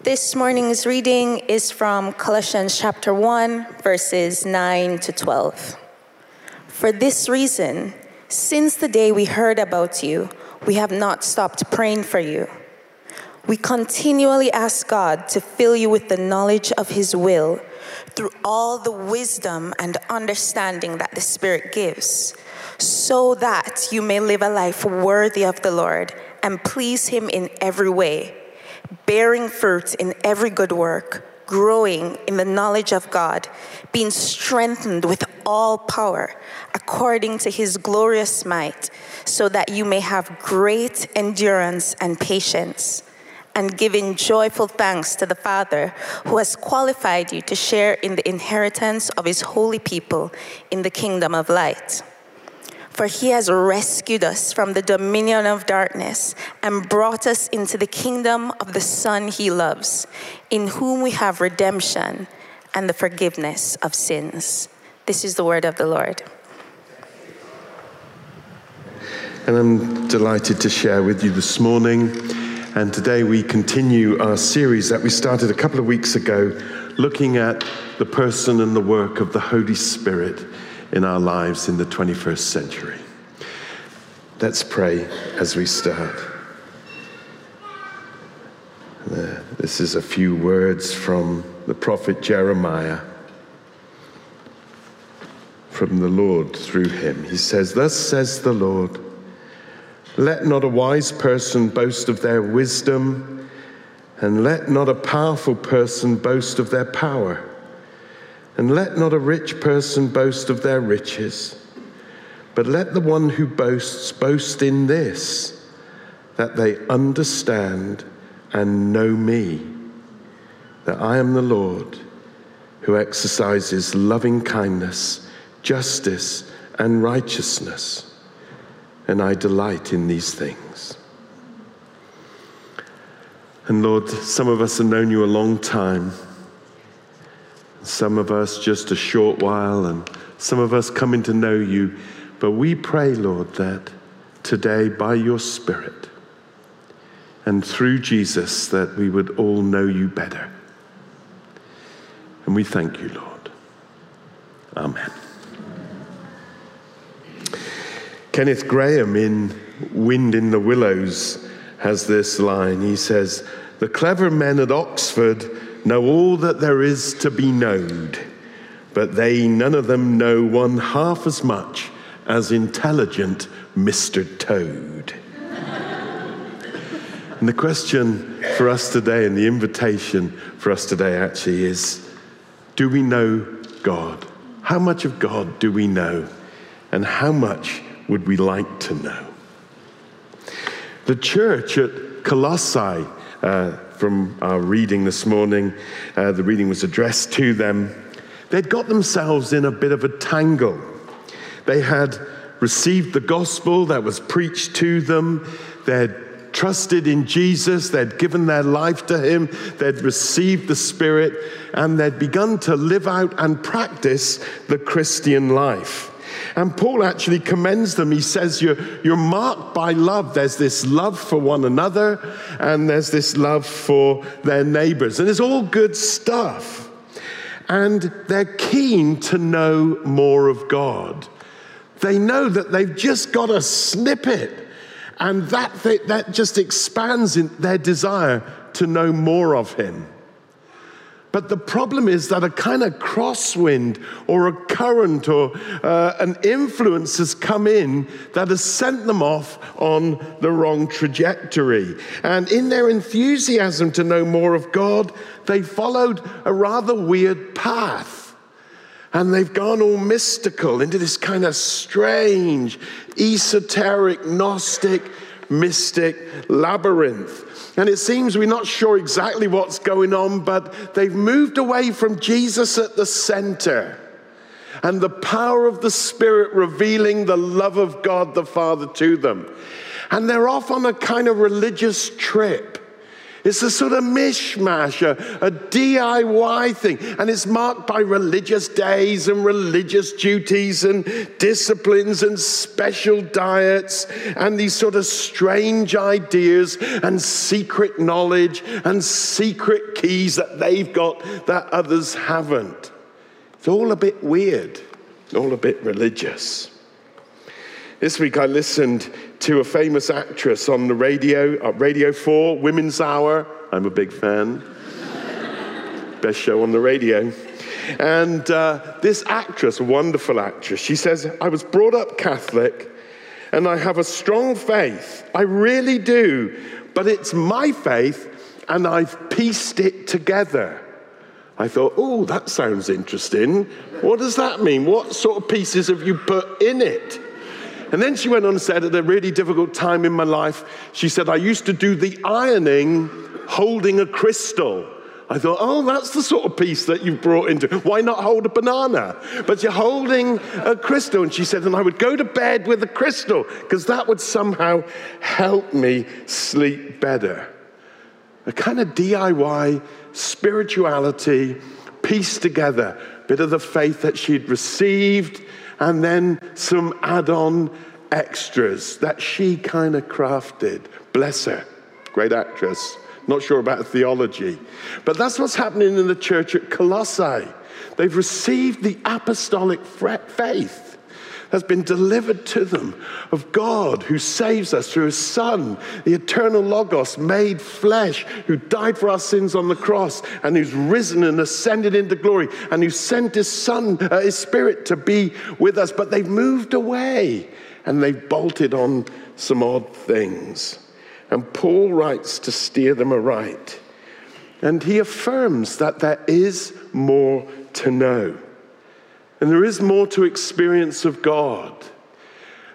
This morning's reading is from Colossians chapter 1, verses 9 to 12. For this reason, since the day we heard about you, we have not stopped praying for you. We continually ask God to fill you with the knowledge of His will through all the wisdom and understanding that the Spirit gives, so that you may live a life worthy of the Lord and please Him in every way bearing fruit in every good work, growing in the knowledge of God, being strengthened with all power according to his glorious might, so that you may have great endurance and patience, and giving joyful thanks to the Father who has qualified you to share in the inheritance of his holy people in the kingdom of light. For he has rescued us from the dominion of darkness and brought us into the kingdom of the Son he loves, in whom we have redemption and the forgiveness of sins. This is the word of the Lord. And I'm delighted to share with you this morning. And today we continue our series that we started a couple of weeks ago, looking at the person and the work of the Holy Spirit in our lives in the 21st century. Let's pray as we start. This is a few words from the prophet Jeremiah from the Lord through him. He says, Thus says the Lord, let not a wise person boast of their wisdom, and let not a powerful person boast of their power. And let not a rich person boast of their riches, but let the one who boasts boast in this, that they understand and know me, that I am the Lord who exercises loving kindness, justice, and righteousness, and I delight in these things. And Lord, some of us have known you a long time some of us just a short while, and some of us coming to know you. But we pray, Lord, that today by your Spirit and through Jesus, that we would all know you better. And we thank you, Lord. Amen. Kenneth Grahame in Wind in the Willows has this line. He says, The clever men at Oxford know all that there is to be known, but they none of them know one half as much as intelligent Mr. Toad. and the question for us today, and the invitation for us today actually is do we know God? How much of God do we know? And how much would we like to know? The church at Colossae uh, from our reading this morning. Uh, the reading was addressed to them. They'd got themselves in a bit of a tangle. They had received the gospel that was preached to them. They'd trusted in Jesus, they'd given their life to Him, they'd received the Spirit, and they'd begun to live out and practice the Christian life. And Paul actually commends them. He says, you're, you're marked by love. There's this love for one another, and there's this love for their neighbors. And it's all good stuff. And they're keen to know more of God. They know that they've just got a snippet, and that, that just expands in their desire to know more of Him. But the problem is that a kind of crosswind or a current or uh, an influence has come in that has sent them off on the wrong trajectory. And in their enthusiasm to know more of God, they followed a rather weird path. And they've gone all mystical into this kind of strange, esoteric, Gnostic, mystic labyrinth. And it seems we're not sure exactly what's going on, but they've moved away from Jesus at the center and the power of the Spirit revealing the love of God the Father to them. And they're off on a kind of religious trip It's a sort of mishmash, a, a, DIY thing. And it's marked by religious days and religious duties and disciplines and special diets and these sort of strange ideas and secret knowledge and secret keys that they've got that others haven't. It's all a bit weird, all a bit religious. This week I listened to a famous actress on the radio, uh, Radio 4, Women's Hour. I'm a big fan. Best show on the radio. And uh, this actress, wonderful actress, she says, I was brought up Catholic and I have a strong faith. I really do. But it's my faith and I've pieced it together. I thought, oh, that sounds interesting. What does that mean? What sort of pieces have you put in it? And then she went on and said, at a really difficult time in my life, she said, I used to do the ironing holding a crystal. I thought, oh, that's the sort of piece that you've brought into. Why not hold a banana? But you're holding a crystal. And she said, and I would go to bed with a crystal because that would somehow help me sleep better. A kind of DIY spirituality pieced together, bit of the faith that she'd received and then some add on extras that she kind of crafted. Bless her. Great actress. Not sure about theology. But that's what's happening in the church at Colossae. They've received the apostolic faith has been delivered to them of God who saves us through his Son, the eternal Logos made flesh, who died for our sins on the cross and who's risen and ascended into glory and who sent his Son, uh, his Spirit to be with us. But they've moved away and they've bolted on some odd things. And Paul writes to steer them aright. And he affirms that there is more to know. And there is more to experience of God.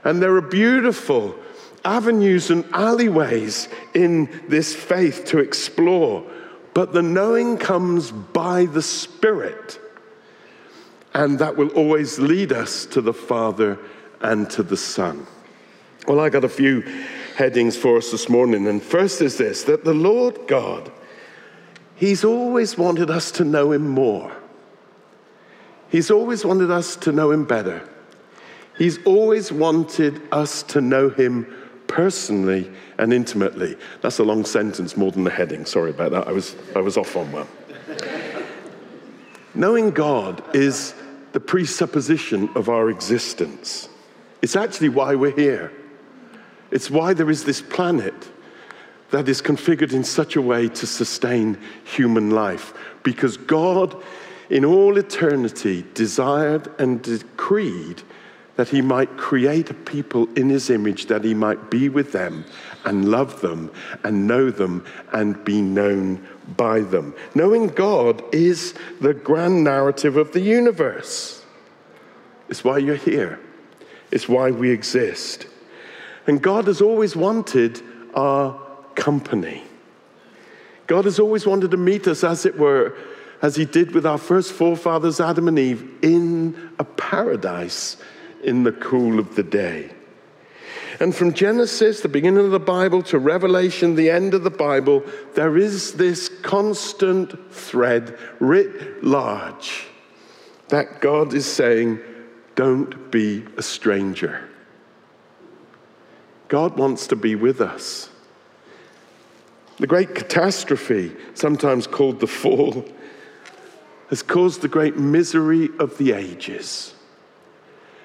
And there are beautiful avenues and alleyways in this faith to explore. But the knowing comes by the Spirit. And that will always lead us to the Father and to the Son. Well, I got a few headings for us this morning. And first is this that the Lord God, He's always wanted us to know Him more. He's always wanted us to know him better. He's always wanted us to know him personally and intimately. That's a long sentence, more than the heading. Sorry about that. I was, I was off on one. Knowing God is the presupposition of our existence. It's actually why we're here. It's why there is this planet that is configured in such a way to sustain human life. Because God in all eternity desired and decreed that he might create a people in his image, that he might be with them and love them and know them and be known by them. Knowing God is the grand narrative of the universe. It's why you're here, it's why we exist. And God has always wanted our company. God has always wanted to meet us, as it were, as he did with our first forefathers, Adam and Eve, in a paradise in the cool of the day. And from Genesis, the beginning of the Bible, to Revelation, the end of the Bible, there is this constant thread writ large that God is saying, Don't be a stranger. God wants to be with us. The great catastrophe, sometimes called the fall, has caused the great misery of the ages.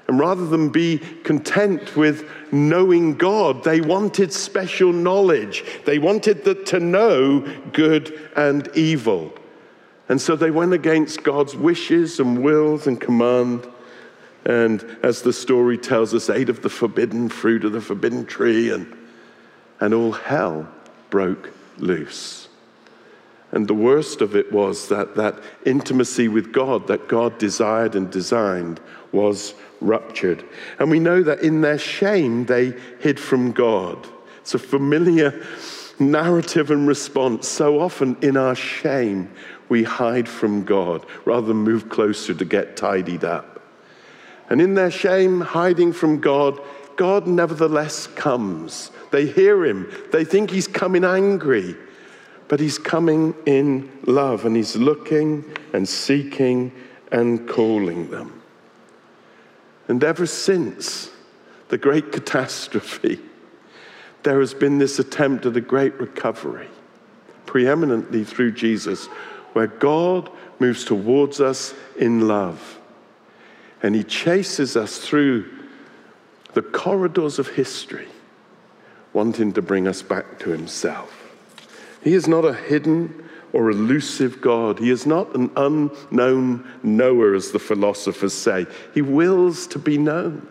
And rather than be content with knowing God, they wanted special knowledge. They wanted the, to know good and evil. And so they went against God's wishes and wills and command. And as the story tells us, ate of the forbidden fruit of the forbidden tree, and, and all hell broke loose. And the worst of it was that that intimacy with God that God desired and designed was ruptured. And we know that in their shame, they hid from God. It's a familiar narrative and response. So often in our shame, we hide from God rather than move closer to get tidied up. And in their shame, hiding from God, God nevertheless comes. They hear him, they think he's coming angry. But he's coming in love and he's looking and seeking and calling them. And ever since the great catastrophe, there has been this attempt at a great recovery, preeminently through Jesus, where God moves towards us in love. And he chases us through the corridors of history, wanting to bring us back to himself. He is not a hidden or elusive God. He is not an unknown knower, as the philosophers say. He wills to be known.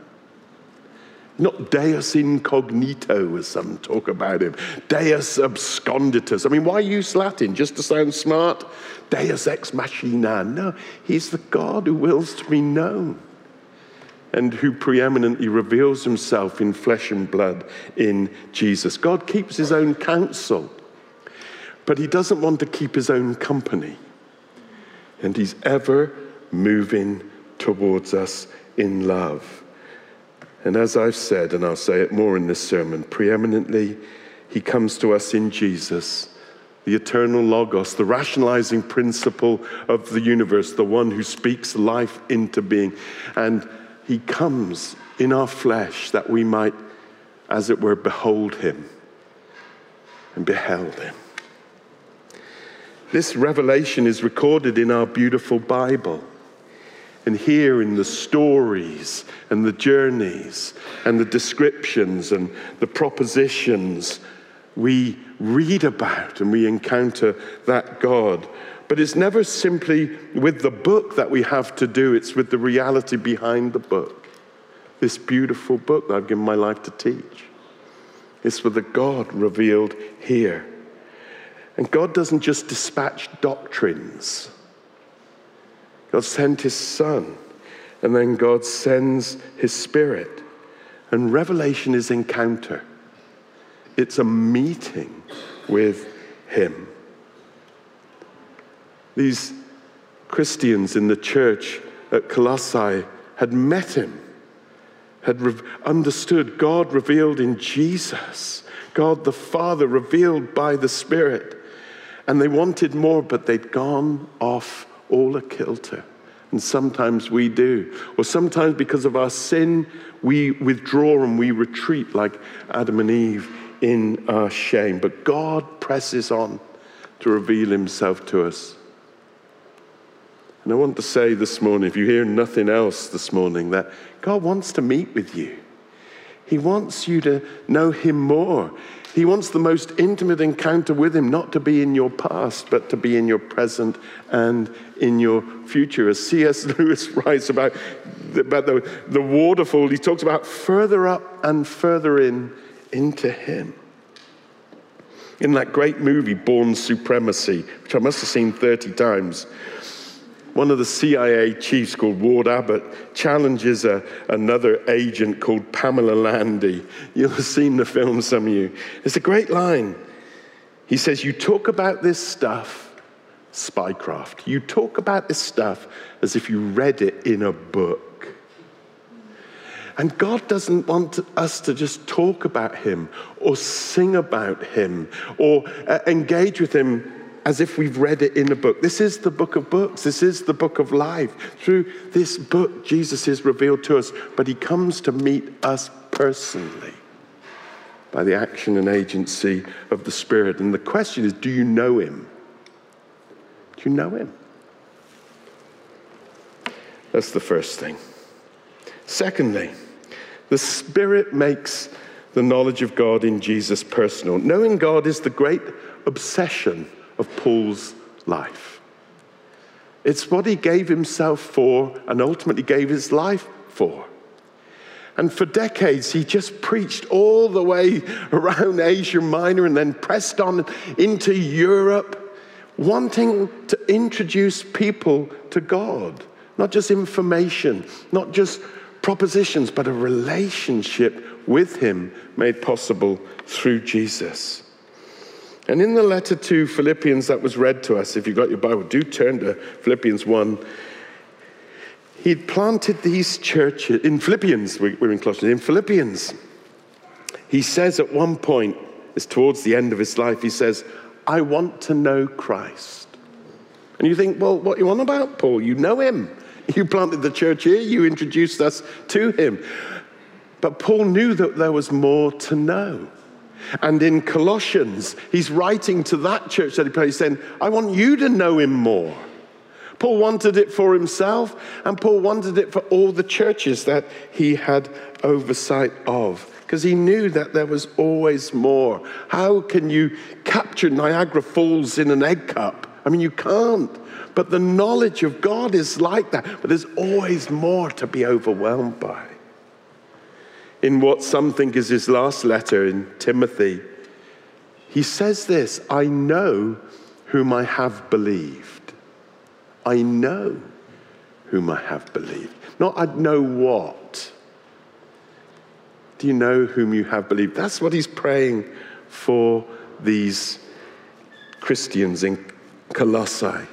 Not deus incognito, as some talk about him. Deus absconditus. I mean, why use Latin? Just to sound smart? Deus ex machina. No, he's the God who wills to be known and who preeminently reveals himself in flesh and blood in Jesus. God keeps his own counsel, but he doesn't want to keep his own company. And he's ever moving towards us in love. And as I've said, and I'll say it more in this sermon, preeminently, he comes to us in Jesus, the eternal Logos, the rationalizing principle of the universe, the one who speaks life into being. And he comes in our flesh that we might, as it were, behold him and beheld him. This revelation is recorded in our beautiful Bible. And here in the stories and the journeys and the descriptions and the propositions, we read about and we encounter that God. But it's never simply with the book that we have to do, it's with the reality behind the book. This beautiful book that I've given my life to teach. It's with the God revealed here. And God doesn't just dispatch doctrines. God sent his son, and then God sends his spirit. And revelation is encounter, it's a meeting with him. These Christians in the church at Colossae had met him, had re- understood God revealed in Jesus, God the Father revealed by the Spirit. And they wanted more, but they'd gone off all a kilter. And sometimes we do. Or sometimes because of our sin, we withdraw and we retreat like Adam and Eve in our shame. But God presses on to reveal himself to us. And I want to say this morning, if you hear nothing else this morning, that God wants to meet with you. He wants you to know him more. He wants the most intimate encounter with Him, not to be in your past, but to be in your present and in your future. As C.S. Lewis writes about, about the, the waterfall, he talks about further up and further in into Him. In that great movie, Bourne Supremacy, which I must have seen 30 times, one of the CIA chiefs called Ward Abbott challenges a, another agent called Pamela Landy. You'll have seen the film, some of you. It's a great line. He says, You talk about this stuff, spycraft. You talk about this stuff as if you read it in a book. And God doesn't want us to just talk about Him or sing about Him or uh, engage with Him as if we've read it in a book. This is the book of books. This is the book of life. Through this book, Jesus is revealed to us, but he comes to meet us personally by the action and agency of the Spirit. And the question is do you know him? Do you know him? That's the first thing. Secondly, the Spirit makes the knowledge of God in Jesus personal. Knowing God is the great obsession of Paul's life. It's what he gave himself for and ultimately gave his life for. And for decades, he just preached all the way around Asia Minor and then pressed on into Europe, wanting to introduce people to God. Not just information, not just propositions, but a relationship with him made possible through Jesus. And in the letter to Philippians that was read to us, if you've got your Bible, do turn to Philippians 1. He'd planted these churches, in Philippians, we're in Colossians, in Philippians, he says at one point, it's towards the end of his life, he says, I want to know Christ. And you think, well, what are you on about, Paul? You know him. You planted the church here, you introduced us to him. But Paul knew that there was more to know. And in Colossians, he's writing to that church that he planted, saying, I want you to know him more. Paul wanted it for himself, and Paul wanted it for all the churches that he had oversight of because he knew that there was always more. How can you capture Niagara Falls in an egg cup? I mean, you can't. But the knowledge of God is like that. But there's always more to be overwhelmed by. In what some think is his last letter in Timothy, he says this I know whom I have believed. I know whom I have believed. Not I know what. Do you know whom you have believed? That's what he's praying for these Christians in Colossae.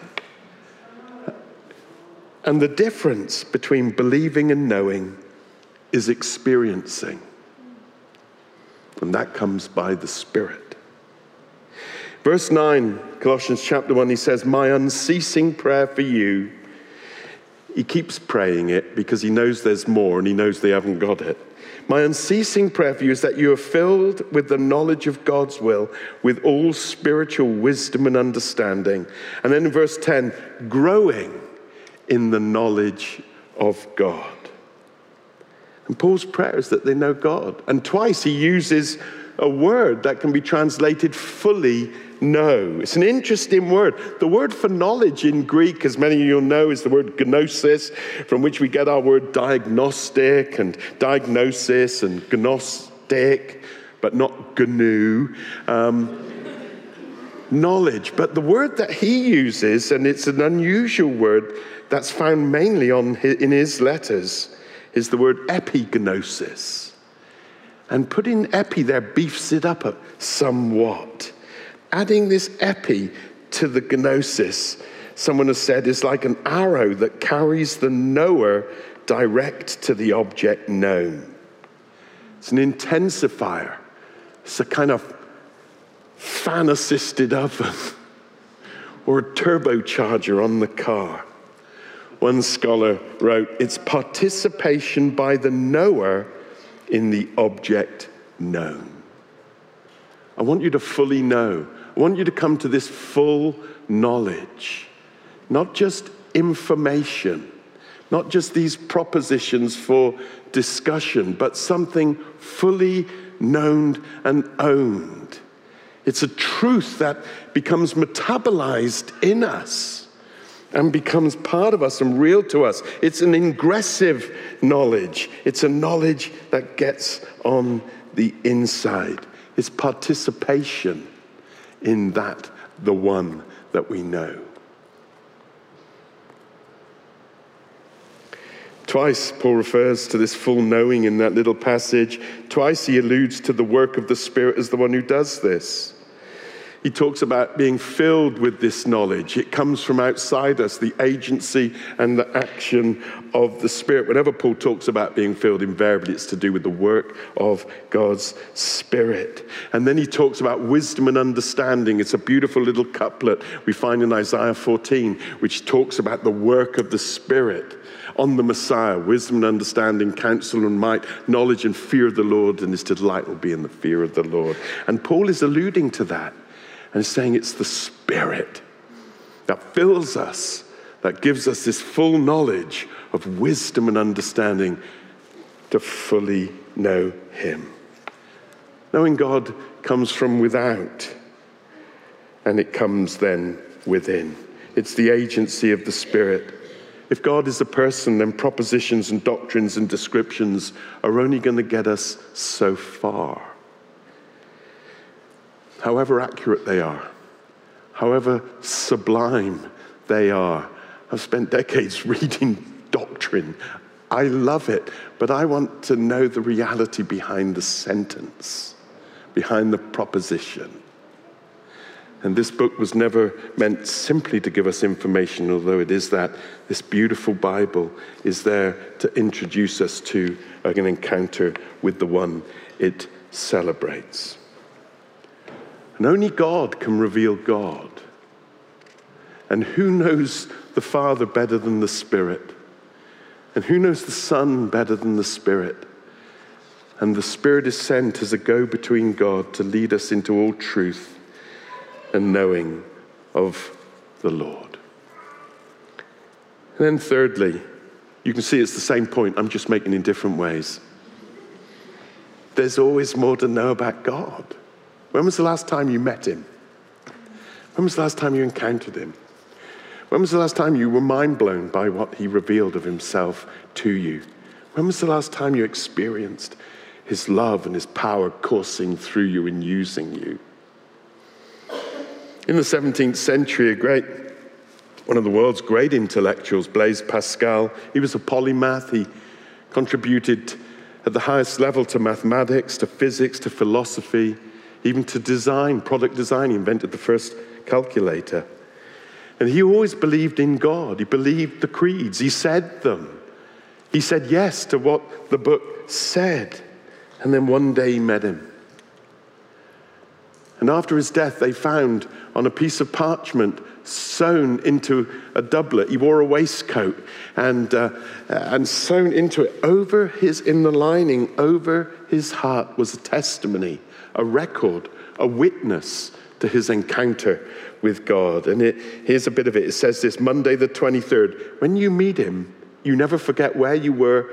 And the difference between believing and knowing is experiencing. And that comes by the Spirit. Verse 9, Colossians chapter 1, he says, My unceasing prayer for you. He keeps praying it because he knows there's more and he knows they haven't got it. My unceasing prayer for you is that you are filled with the knowledge of God's will, with all spiritual wisdom and understanding. And then in verse 10, growing in the knowledge of God. And Paul's prayer is that they know God. And twice he uses a word that can be translated fully know. It's an interesting word. The word for knowledge in Greek, as many of you know, is the word gnosis, from which we get our word diagnostic and diagnosis and gnostic, but not gnu. Um, knowledge. But the word that he uses, and it's an unusual word that's found mainly on his, in his letters, is the word epignosis. And putting epi there beefs it up somewhat. Adding this epi to the gnosis, someone has said, is like an arrow that carries the knower direct to the object known. It's an intensifier. It's a kind of fan assisted oven or a turbocharger on the car. One scholar wrote, It's participation by the knower in the object known. I want you to fully know. I want you to come to this full knowledge, not just information, not just these propositions for discussion, but something fully known and owned. It's a truth that becomes metabolized in us and becomes part of us and real to us. It's an ingressive knowledge, it's a knowledge that gets on the inside. It's participation in that, the one that we know. Twice, Paul refers to this full knowing in that little passage. Twice, he alludes to the work of the Spirit as the one who does this he talks about being filled with this knowledge. It comes from outside us, the agency and the action of the Spirit. Whenever Paul talks about being filled, invariably it's to do with the work of God's Spirit. And then he talks about wisdom and understanding. It's a beautiful little couplet we find in Isaiah 14, which talks about the work of the Spirit on the Messiah wisdom and understanding, counsel and might, knowledge and fear of the Lord, and his delight will be in the fear of the Lord. And Paul is alluding to that and saying it's the Spirit that fills us, that gives us this full knowledge of wisdom and understanding to fully know Him. Knowing God comes from without, and it comes then within. It's the agency of the Spirit. If God is a person, then propositions and doctrines and descriptions are only going to get us so far however accurate they are, however sublime they are. I've spent decades reading doctrine. I love it, but I want to know the reality behind the sentence, behind the proposition. And this book was never meant simply to give us information, although it is that. This beautiful Bible is there to introduce us to an encounter with the one it celebrates. And only God can reveal God. And who knows the Father better than the Spirit? And who knows the Son better than the Spirit? And the Spirit is sent as a go between God to lead us into all truth and knowing of the Lord. And then, thirdly, you can see it's the same point, I'm just making in different ways. There's always more to know about God. When was the last time you met Him? When was the last time you encountered Him? When was the last time you were mind blown by what He revealed of Himself to you? When was the last time you experienced His love and His power coursing through you and using you? In the 17th century, a great one of the world's great intellectuals, Blaise Pascal, he was a polymath. He contributed at the highest level to mathematics, to physics, to philosophy, even to design, product design. He invented the first calculator. And he always believed in God. He believed the creeds. He said them. He said yes to what the book said. And then one day he met him. And after his death, they found on a piece of parchment sewn into a doublet. He wore a waistcoat and, uh, and sewn into it over his, in the lining, over his heart was a testimony, a record, a witness to his encounter with God. And it, here's a bit of it. It says this Monday the 23rd. When you meet him, you never forget where you were,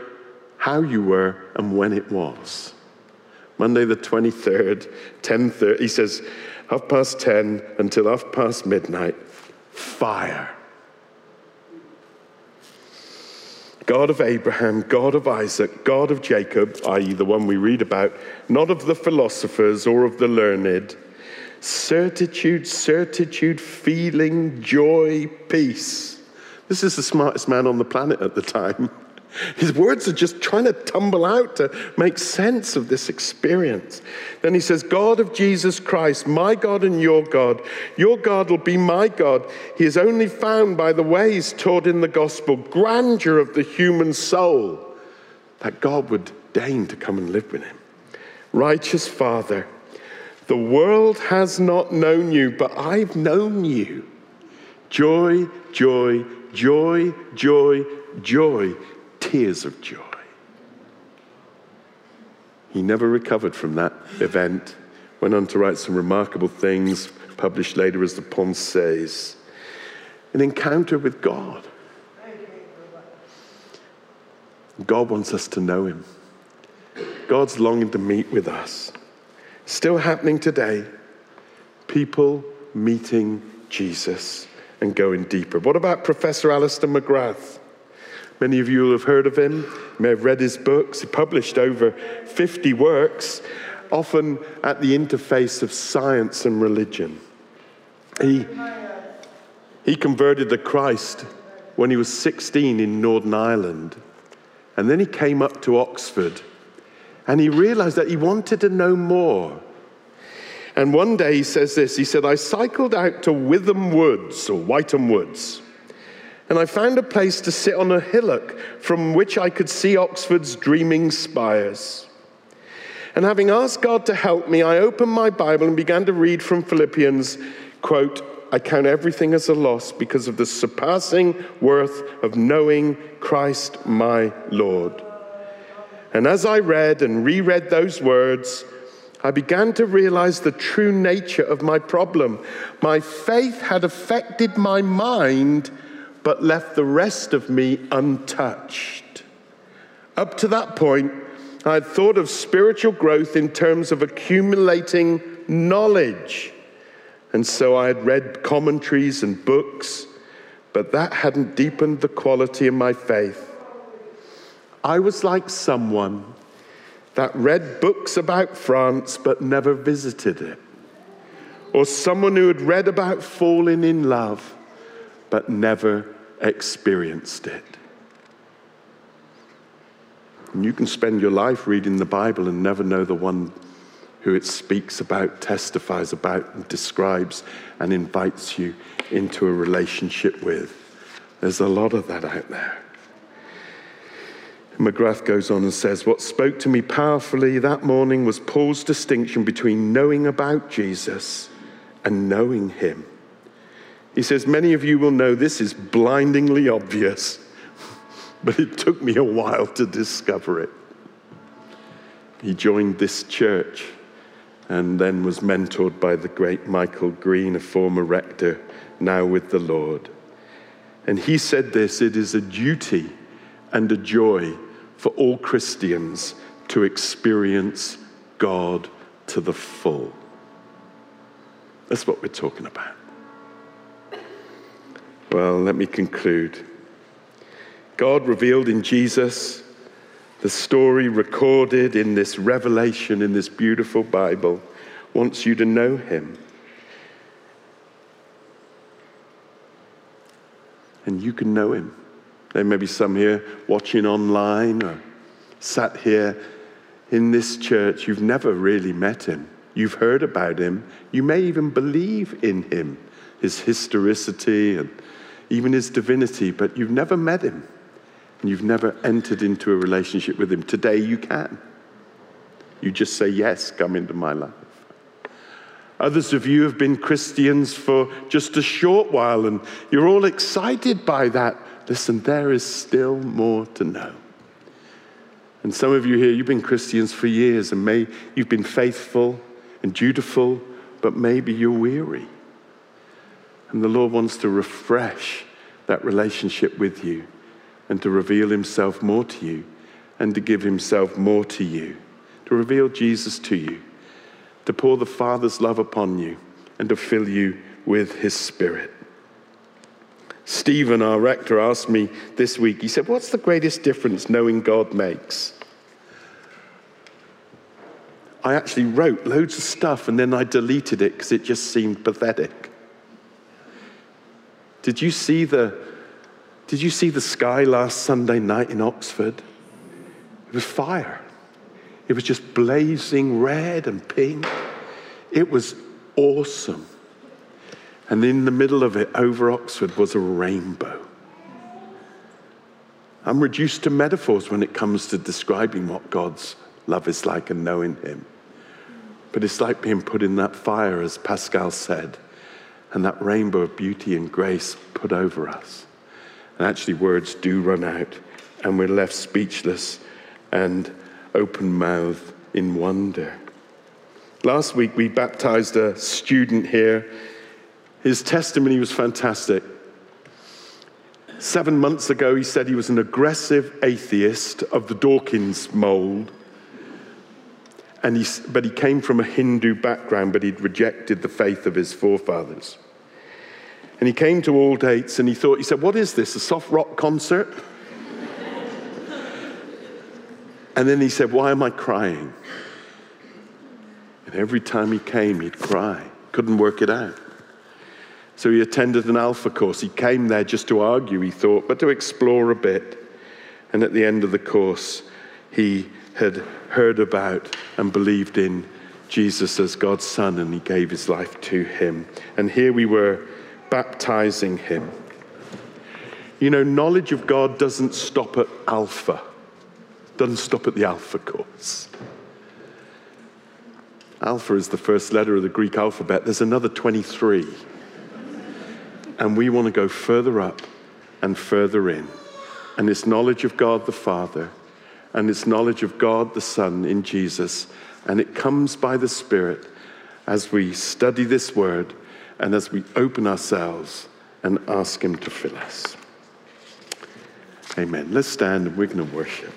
how you were, and when it was. Monday the 23rd, 10:30. He says, half past 10 until half past midnight, fire. God of Abraham, God of Isaac, God of Jacob, i.e., the one we read about, not of the philosophers or of the learned, certitude, certitude, feeling, joy, peace. This is the smartest man on the planet at the time. His words are just trying to tumble out to make sense of this experience. Then he says, God of Jesus Christ, my God and your God, your God will be my God. He is only found by the ways taught in the gospel, grandeur of the human soul, that God would deign to come and live with him. Righteous Father, the world has not known you, but I've known you. Joy, joy, joy, joy, joy tears of joy. He never recovered from that event, went on to write some remarkable things, published later as the Pensées. An encounter with God. God wants us to know Him. God's longing to meet with us. Still happening today. People meeting Jesus and going deeper. What about Professor Alister McGrath? Many of you will have heard of him, may have read his books. He published over 50 works, often at the interface of science and religion. He, he converted to Christ when he was 16 in Northern Ireland. And then he came up to Oxford and he realized that he wanted to know more. And one day he says this he said, I cycled out to Witham Woods or Wytham Woods and I found a place to sit on a hillock from which I could see Oxford's dreaming spires. And having asked God to help me, I opened my Bible and began to read from Philippians, quote, I count everything as a loss because of the surpassing worth of knowing Christ my Lord. And as I read and reread those words, I began to realize the true nature of my problem. My faith had affected my mind but left the rest of me untouched. Up to that point, I had thought of spiritual growth in terms of accumulating knowledge. And so I had read commentaries and books, but that hadn't deepened the quality of my faith. I was like someone that read books about France but never visited it, or someone who had read about falling in love but never experienced it. And you can spend your life reading the Bible and never know the one who it speaks about, testifies about, and describes and invites you into a relationship with. There's a lot of that out there. McGrath goes on and says, What spoke to me powerfully that morning was Paul's distinction between knowing about Jesus and knowing Him. He says, Many of you will know this is blindingly obvious, but it took me a while to discover it. He joined this church and then was mentored by the great Michael Green, a former rector, now with the Lord. And he said this it is a duty and a joy for all Christians to experience God to the full. That's what we're talking about. Well, let me conclude. God revealed in Jesus, the story recorded in this revelation, in this beautiful Bible, wants you to know Him. And you can know Him. There may be some here watching online or sat here in this church. You've never really met Him. You've heard about Him. You may even believe in Him, His historicity and even his divinity, but you've never met him and you've never entered into a relationship with him. Today you can. You just say, Yes, come into my life. Others of you have been Christians for just a short while and you're all excited by that. Listen, there is still more to know. And some of you here, you've been Christians for years and may, you've been faithful and dutiful, but maybe you're weary. And the Lord wants to refresh that relationship with you and to reveal himself more to you and to give himself more to you, to reveal Jesus to you, to pour the Father's love upon you and to fill you with his Spirit. Stephen, our rector, asked me this week, he said, What's the greatest difference knowing God makes? I actually wrote loads of stuff and then I deleted it because it just seemed pathetic. Did you see the, did you see the sky last Sunday night in Oxford? It was fire. It was just blazing red and pink. It was awesome. And in the middle of it, over Oxford, was a rainbow. I'm reduced to metaphors when it comes to describing what God's love is like and knowing Him. But it's like being put in that fire, as Pascal said and that rainbow of beauty and grace put over us. And actually, words do run out, and we're left speechless and open mouthed in wonder. Last week, we baptized a student here. His testimony was fantastic. Seven months ago, he said he was an aggressive atheist of the Dawkins mold. And he, but he came from a Hindu background, but he'd rejected the faith of his forefathers. And he came to Aldates and he thought, he said, What is this, a soft rock concert? and then he said, Why am I crying? And every time he came, he'd cry. Couldn't work it out. So he attended an alpha course. He came there just to argue, he thought, but to explore a bit. And at the end of the course, he had heard about and believed in Jesus as God's Son, and he gave his life to him. And here we were baptizing him. You know, knowledge of God doesn't stop at Alpha, doesn't stop at the Alpha course. Alpha is the first letter of the Greek alphabet. There's another 23. And we want to go further up and further in. And it's knowledge of God the Father, and it's knowledge of God the Son in Jesus. And it comes by the Spirit as we study this word and as we open ourselves and ask Him to fill us. Amen. Let's stand and we're going to worship.